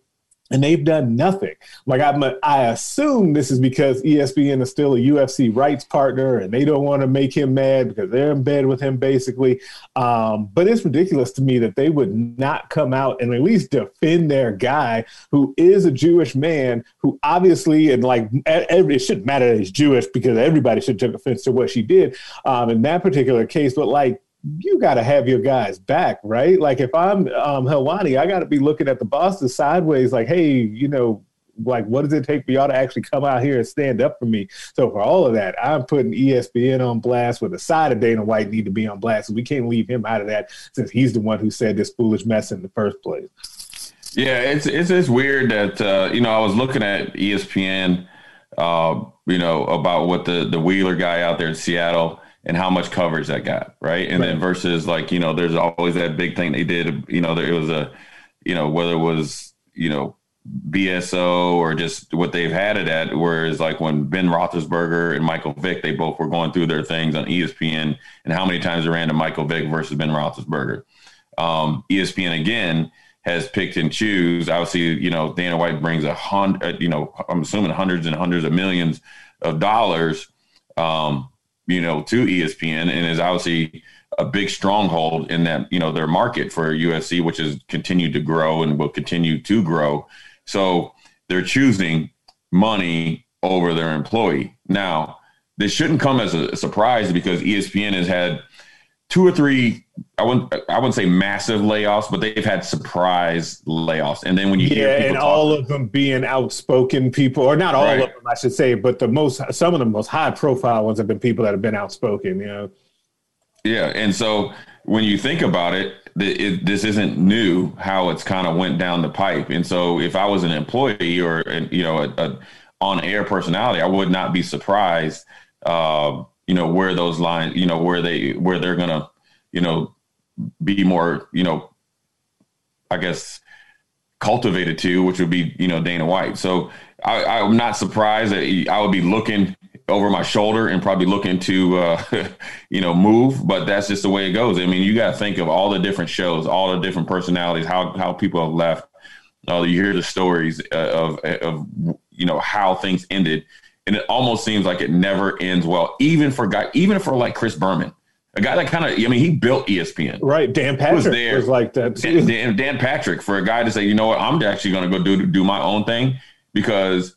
and they've done nothing. Like I'm, a, I assume this is because ESPN is still a UFC rights partner, and they don't want to make him mad because they're in bed with him, basically. Um, but it's ridiculous to me that they would not come out and at least defend their guy who is a Jewish man who obviously, and like every, it shouldn't matter that he's Jewish because everybody should take offense to what she did um, in that particular case. But like you got to have your guys back, right? Like if I'm um, Helwani, I got to be looking at the Boston sideways, like, hey, you know, like what does it take for y'all to actually come out here and stand up for me? So for all of that, I'm putting ESPN on blast with the side of Dana White need to be on blast. We can't leave him out of that since he's the one who said this foolish mess in the first place. Yeah, it's it's it's weird that uh, you know I was looking at ESPN, uh, you know about what the the Wheeler guy out there in Seattle and how much coverage that got, right? And right. then versus like, you know, there's always that big thing they did, you know, there it was a, you know, whether it was, you know, BSO or just what they've had it at. Whereas like when Ben Roethlisberger and Michael Vick, they both were going through their things on ESPN and how many times they ran to Michael Vick versus Ben Roethlisberger. Um, ESPN again has picked and choose. Obviously, you know, Dana White brings a hundred, you know, I'm assuming hundreds and hundreds of millions of dollars. Um, you know, to ESPN and is obviously a big stronghold in that, you know, their market for UFC, which has continued to grow and will continue to grow. So they're choosing money over their employee. Now, this shouldn't come as a surprise because ESPN has had two or three I wouldn't I wouldn't say massive layoffs, but they've had surprise layoffs. And then when you yeah, hear and all of them being outspoken people, or not all right. of them, I should say, but the most some of the most high profile ones have been people that have been outspoken. You know. Yeah, and so when you think about it, it this isn't new how it's kind of went down the pipe. And so if I was an employee or you know a, a on air personality, I would not be surprised. Uh, you know where those lines, you know where they where they're gonna, you know, be more, you know, I guess cultivated to, which would be you know Dana White. So I, am not surprised that I would be looking over my shoulder and probably looking to, uh, you know, move. But that's just the way it goes. I mean, you got to think of all the different shows, all the different personalities, how how people have left. Uh, you hear the stories uh, of of you know how things ended, and it almost seems like it never ends well. Even for guy, even for like Chris Berman, a guy that kind of, I mean, he built ESPN. Right. Dan Patrick was, there. was like that. Dan, Dan, Dan, Patrick, for a guy to say, you know what, I'm actually going to go do do my own thing because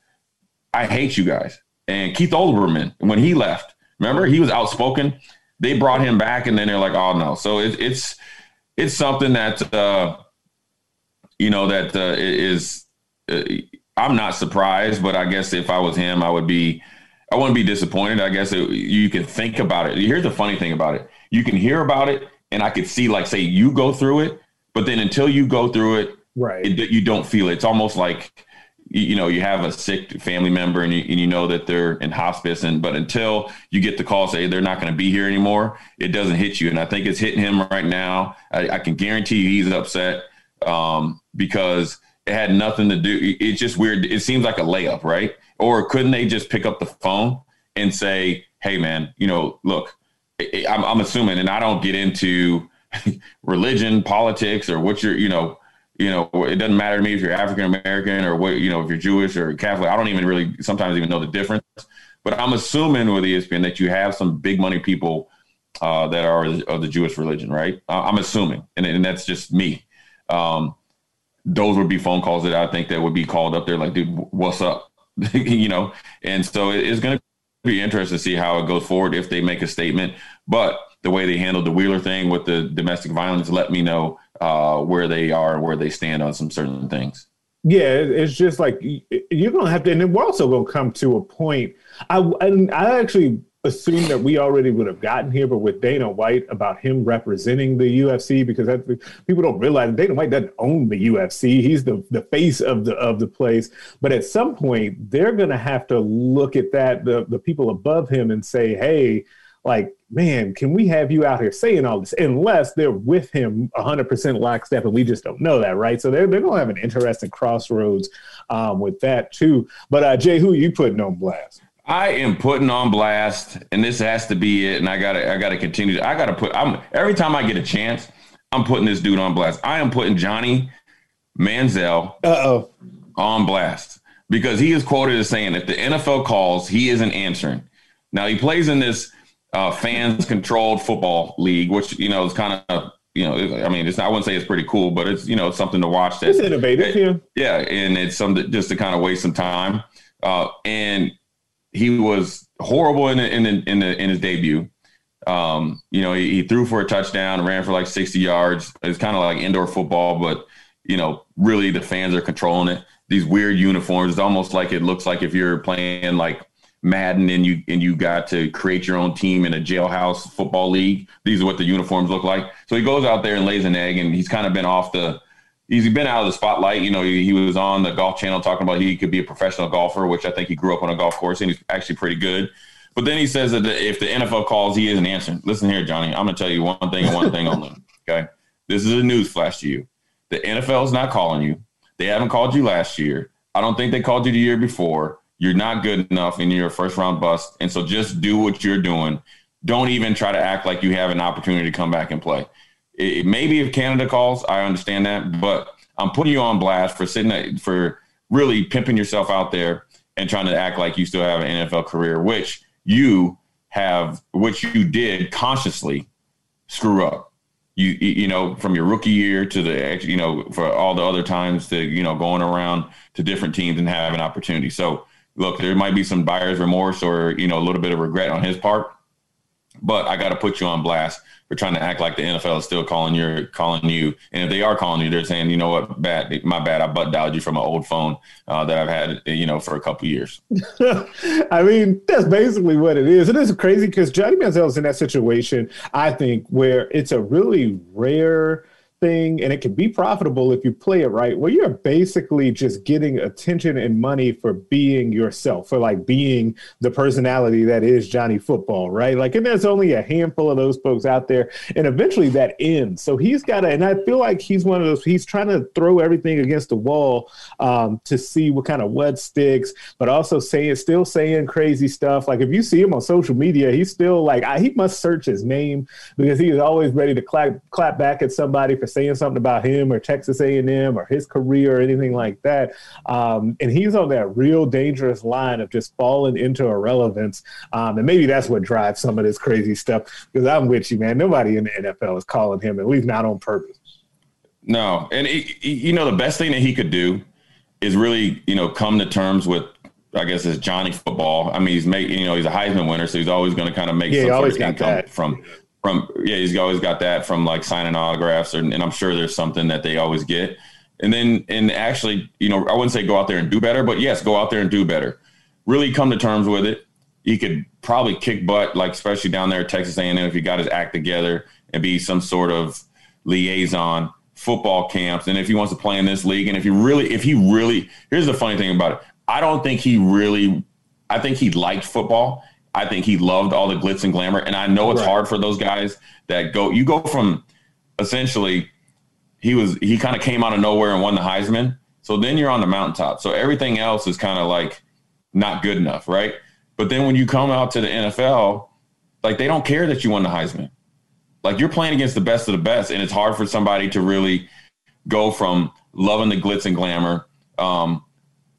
I hate you guys. And Keith Olbermann, when he left, remember he was outspoken. They brought him back, and then they're like, "Oh no!" So it, it's it's something that uh, you know that uh, is. Uh, I'm not surprised, but I guess if I was him, I would be. I wouldn't be disappointed. I guess it, you can think about it. Here's the funny thing about it: you can hear about it, and I could see, like, say, you go through it, but then until you go through it, right, it, you don't feel it. It's almost like you know you have a sick family member and you, and you know that they're in hospice and but until you get the call say they're not going to be here anymore it doesn't hit you and i think it's hitting him right now i, I can guarantee you he's upset um, because it had nothing to do it's just weird it seems like a layup right or couldn't they just pick up the phone and say hey man you know look I'm, I'm assuming and i don't get into religion politics or what you're you know you know, it doesn't matter to me if you're African American or what, you know, if you're Jewish or Catholic. I don't even really sometimes even know the difference. But I'm assuming with ESPN that you have some big money people uh, that are of the Jewish religion, right? I'm assuming, and, and that's just me. Um, those would be phone calls that I think that would be called up there, like, dude, what's up? you know, and so it's going to be interesting to see how it goes forward if they make a statement. But the way they handled the Wheeler thing with the domestic violence let me know uh, where they are and where they stand on some certain things. Yeah, it's just like you're gonna have to, and then we're also gonna come to a point. I I actually assumed that we already would have gotten here, but with Dana White about him representing the UFC, because that, people don't realize Dana White doesn't own the UFC. He's the the face of the of the place. But at some point, they're gonna have to look at that the the people above him and say, hey like, man, can we have you out here saying all this? Unless they're with him 100% lockstep, and we just don't know that, right? So they're, they're going to have an interesting crossroads um, with that, too. But, uh, Jay, who are you putting on blast? I am putting on blast, and this has to be it. And I gotta, I gotta continue. I gotta put. I'm every time I get a chance, I'm putting this dude on blast. I am putting Johnny Manziel Uh-oh. on blast because he is quoted as saying, "If the NFL calls, he isn't answering." Now he plays in this uh, fans controlled football league, which you know is kind of you know I mean it's I wouldn't say it's pretty cool, but it's you know it's something to watch. That, it's innovative, yeah. Yeah, and it's something just to kind of waste some time. Uh, and he was horrible in the, in the, in, the, in his debut. Um, you know, he, he, threw for a touchdown, ran for like 60 yards. It's kind of like indoor football, but you know, really the fans are controlling it. These weird uniforms. It's almost like it looks like if you're playing like Madden and you and you got to create your own team in a jailhouse football league. These are what the uniforms look like. So he goes out there and lays an egg, and he's kind of been off the. He's been out of the spotlight. You know, he, he was on the Golf Channel talking about he could be a professional golfer, which I think he grew up on a golf course, and he's actually pretty good. But then he says that if the NFL calls, he isn't answering. Listen here, Johnny. I'm going to tell you one thing and one thing only. Okay, this is a news flash to you. The NFL is not calling you. They haven't called you last year. I don't think they called you the year before you're not good enough and you're a first round bust. And so just do what you're doing. Don't even try to act like you have an opportunity to come back and play. It, maybe if Canada calls, I understand that, but I'm putting you on blast for sitting at, for really pimping yourself out there and trying to act like you still have an NFL career, which you have, which you did consciously screw up. You, you know, from your rookie year to the, you know, for all the other times to, you know, going around to different teams and having opportunity. So look, there might be some buyer's remorse or you know a little bit of regret on his part, but I got to put you on blast for trying to act like the NFL is still calling you, calling you, and if they are calling you, they're saying, you know what, bad, my bad, I butt dialed you from an old phone uh, that I've had, you know, for a couple years. I mean, that's basically what it is. It is crazy because Johnny Manziel is in that situation, I think, where it's a really rare thing, and it can be profitable if you play it right, well you're basically just getting attention and money for being yourself, for like being the personality that is Johnny Football, right? Like, and there's only a handful of those folks out there, and eventually that ends. So he's got to, and I feel like he's one of those. He's trying to throw everything against the wall um, to see what kind of what sticks, but also saying, still saying crazy stuff. Like if you see him on social media, he's still like I, he must search his name because he is always ready to clap clap back at somebody for saying something about him or Texas A&M or his career or anything like that. Um, and he's on that real dangerous line of just falling into irrelevance. Um, and maybe that's what drives some of this crazy stuff. Because I'm with you, man. Nobody in the NFL is calling him, at least not on purpose. No, and it, you know the best thing that he could do is really you know come to terms with I guess it's Johnny football. I mean, he's making, you know, he's a Heisman winner, so he's always going to kind of make yeah, some sort of income that. from, from, yeah, he's always got that from like signing autographs, or, and I'm sure there's something that they always get. And then, and actually, you know, I wouldn't say go out there and do better, but yes, go out there and do better. Really come to terms with it. He could probably kick butt, like especially down there at Texas A&M, if he got his act together and be some sort of liaison football camps. And if he wants to play in this league, and if he really, if he really, here's the funny thing about it. I don't think he really. I think he liked football. I think he loved all the glitz and glamour. And I know it's right. hard for those guys that go. You go from essentially, he was he kind of came out of nowhere and won the Heisman. So then you're on the mountaintop. So everything else is kind of like not good enough, right? But then when you come out to the NFL, like they don't care that you won the Heisman. Like you're playing against the best of the best, and it's hard for somebody to really go from loving the glitz and glamour um,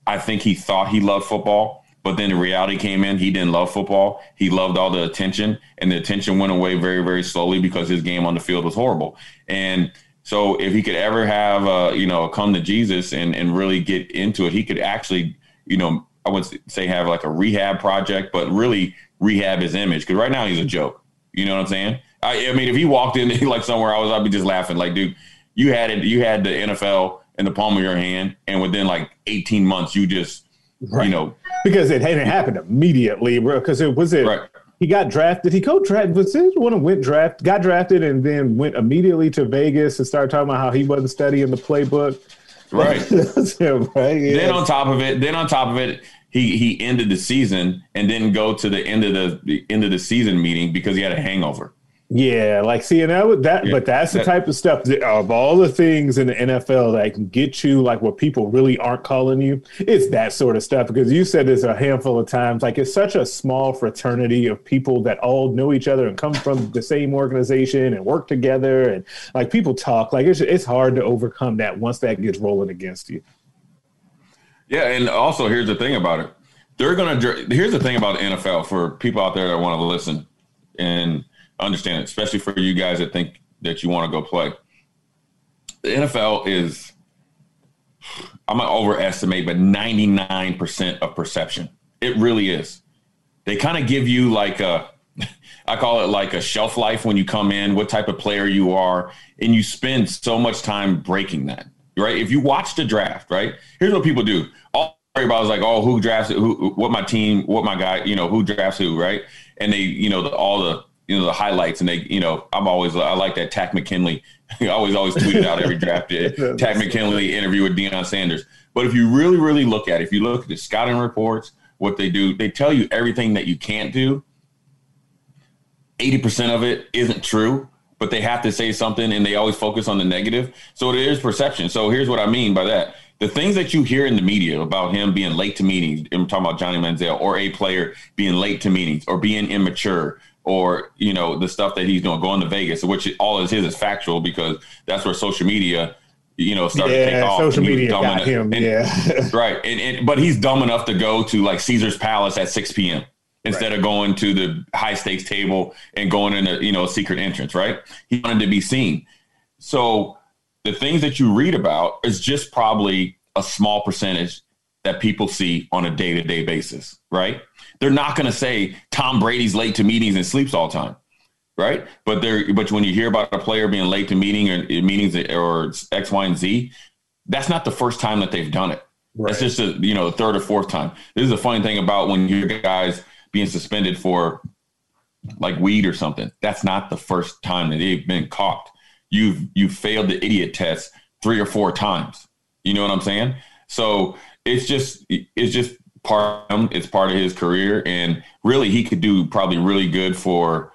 I think he thought he loved football, but then the reality came in. He didn't love football. He loved all the attention, and the attention went away very, very slowly because his game on the field was horrible. And so, if he could ever have, a, you know, come to Jesus and and really get into it, he could actually, you know, I would say have like a rehab project, but really rehab his image because right now he's a joke. You know what I'm saying? I, I mean, if he walked in like somewhere, I was, I'd be just laughing. Like, dude, you had it. You had the NFL in the palm of your hand, and within like 18 months, you just, right. you know, because it hadn't happened immediately. Because it was it. Right. He got drafted. He co-drafted. Was this one of went draft? Got drafted and then went immediately to Vegas and started talking about how he wasn't studying the playbook. Right. him, right. Yeah. Then on top of it, then on top of it, he he ended the season and didn't go to the end of the, the end of the season meeting because he had a hangover. Yeah, like seeing that, that, yeah, but that's the that, type of stuff that, of all the things in the NFL that can get you like what people really aren't calling you. It's that sort of stuff because you said this a handful of times. Like it's such a small fraternity of people that all know each other and come from the same organization and work together, and like people talk. Like it's it's hard to overcome that once that gets rolling against you. Yeah, and also here's the thing about it. They're gonna. Here's the thing about the NFL for people out there that want to listen and understand it, especially for you guys that think that you want to go play. The NFL is, I'm gonna overestimate, but 99% of perception. It really is. They kind of give you like a, I call it like a shelf life when you come in, what type of player you are, and you spend so much time breaking that. Right? If you watch the draft, right? Here's what people do. All is like, oh, who drafts? Who, what my team? What my guy? You know, who drafts who? Right? And they, you know, the, all the you know the highlights and they you know i'm always i like that Takk mckinley. I always always tweet it out every draft day. Takk mckinley interview with Deion sanders. But if you really really look at it if you look at the scouting reports what they do they tell you everything that you can't do. 80% of it isn't true but they have to say something and they always focus on the negative. So it is perception. So here's what i mean by that. The things that you hear in the media about him being late to meetings, I'm talking about Johnny Manziel, or a player being late to meetings, or being immature, or you know the stuff that he's doing going to Vegas, which all is his is factual because that's where social media you know started yeah, to take off. Social media got enough, him, and, yeah, right. And, and, but he's dumb enough to go to like Caesar's Palace at 6 p.m. instead right. of going to the high stakes table and going in a you know a secret entrance. Right? He wanted to be seen. So the things that you read about is just probably a small percentage that people see on a day to day basis. Right? They're not going to say Tom Brady's late to meetings and sleeps all the time, right? But they're but when you hear about a player being late to meeting or meetings or X, Y, and Z, that's not the first time that they've done it. Right. That's just a you know the third or fourth time. This is a funny thing about when you guys being suspended for like weed or something. That's not the first time that they've been caught. you've you've failed the idiot test three or four times. You know what I'm saying? So it's just it's just part of him. It's part of his career, and really he could do probably really good for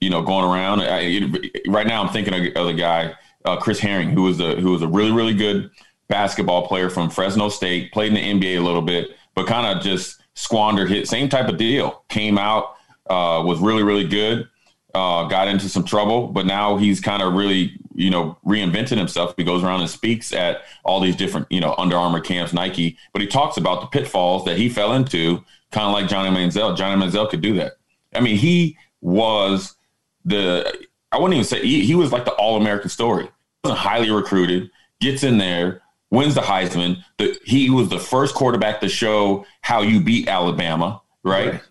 you know going around. I, right now, I'm thinking of, of the guy uh, Chris Herren, who was a who was a really really good basketball player from Fresno State, played in the NBA a little bit, but kind of just squandered his same type of deal. Came out, uh, was really really good uh, got into some trouble, but now he's kind of really, you know, reinvented himself. He goes around and speaks at all these different, you know, Under Armour camps, Nike, but he talks about the pitfalls that he fell into, kind of like Johnny Manziel. Johnny Manziel could do that. I mean, he was the, I wouldn't even say, he, he was like the All American story. He was highly recruited, gets in there, wins the Heisman. The, he was the first quarterback to show how you beat Alabama, right? right.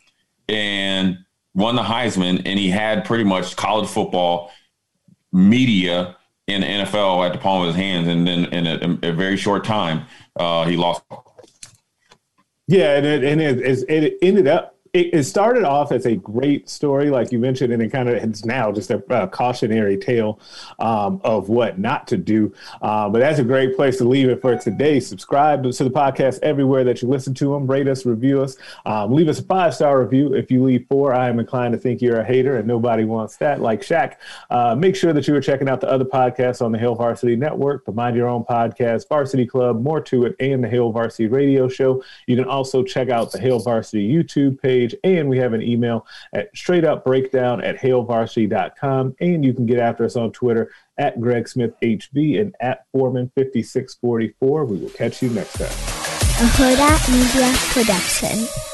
And won the Heisman, and he had pretty much college football media in the NFL at the palm of his hands, and then in a, a very short time, uh, he lost. Yeah, and it, and it, it ended up it, it, started off as a great story, like you mentioned, and it kind of it's now just a, a cautionary tale um, of what not to do. Uh, but that's a great place to leave it for today. Subscribe to the podcast everywhere that you listen to them. Rate us, review us, um, leave us a five star review. If you leave four, I am inclined to think you're a hater, and nobody wants that. Like Shaq, uh, make sure that you are checking out the other podcasts on the Hail Varsity Network, the Mind Your Own podcast, Varsity Club, more to it, and the Hail Varsity Radio Show. You can also check out the Hail Varsity YouTube page page. And we have an email at straight up breakdown at hailvarsity.com. And you can get after us on Twitter at Greg Smith HB and at Foreman5644. We will catch you next time. A Media Production.